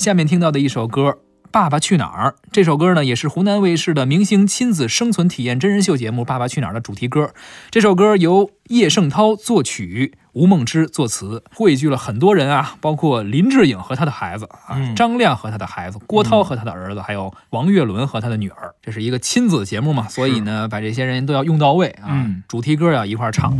下面听到的一首歌《爸爸去哪儿》，这首歌呢也是湖南卫视的明星亲子生存体验真人秀节目《爸爸去哪儿》的主题歌。这首歌由叶圣涛作曲，吴梦之作词，汇聚了很多人啊，包括林志颖和他的孩子啊，嗯张亮和他的孩子，郭涛和他的儿子，还有王岳伦和他的女儿。这是一个亲子节目嘛，所以呢，把这些人都要用到位啊。嗯主题歌要一块儿唱。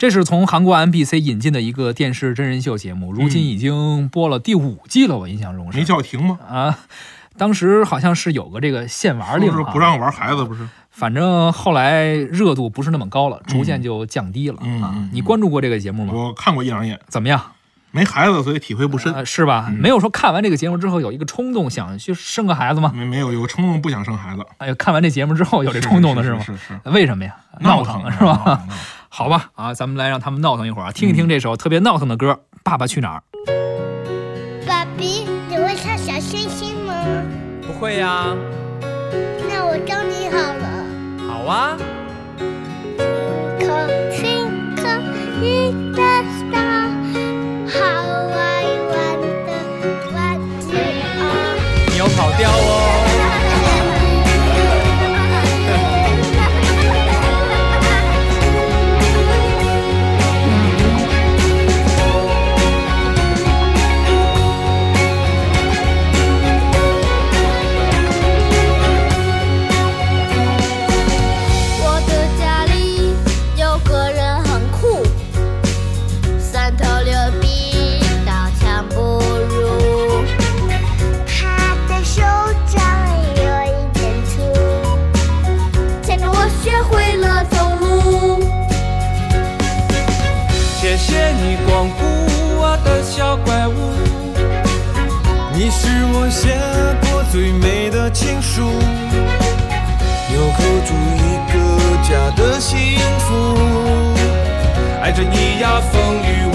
嗯这是从韩国 MBC 引进的一个电视真人秀节目，如今已经播了第五季了，我印象中是没叫停吗？啊。当时好像是有个这个限玩令、啊，说是不让玩孩子，不是？反正后来热度不是那么高了，逐渐就降低了、啊。你关注过这个节目吗？我看过一两眼，怎么样？没孩子，所以体会不深。呃，是吧？嗯没有说看完这个节目之后有一个冲动想去生个孩子吗？没没有有冲动不想生孩子，哎呀，看完这节目之后有这冲动的是吗？是是，为什么呀？闹腾是吧？好吧，啊，咱们来让他们闹腾一会儿啊，听一听这首特别闹腾的歌《爸爸去哪儿》。爸比，你会唱小星星吗？不会呀，那我教你好了。好啊。你是我写过最美的情书，纽扣住一个家的幸福，爱着你呀风雨无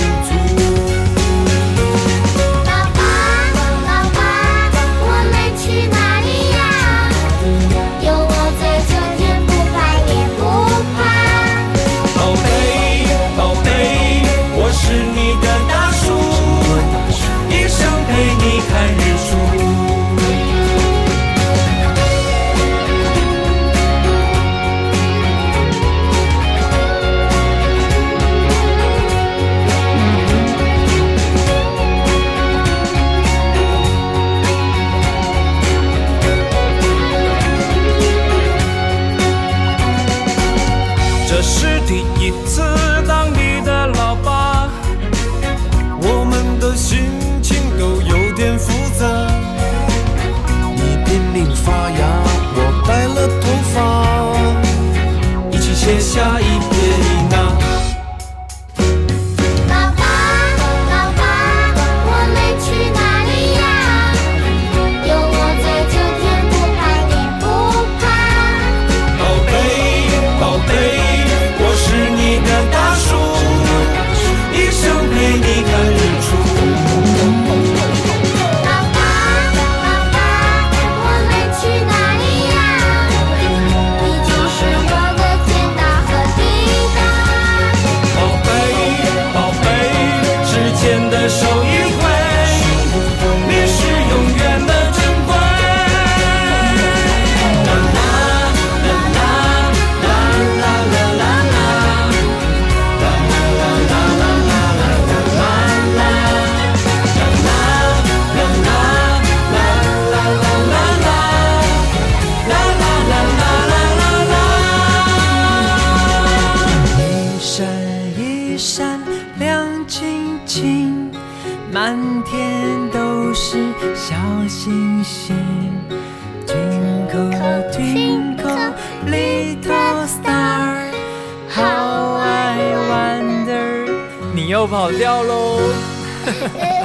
心情都有点复杂。你拼命发芽，我白了头发，一起写下 eso 都是小星星。Twinkle twinkle little star, how I wonder。你又跑掉喽。呃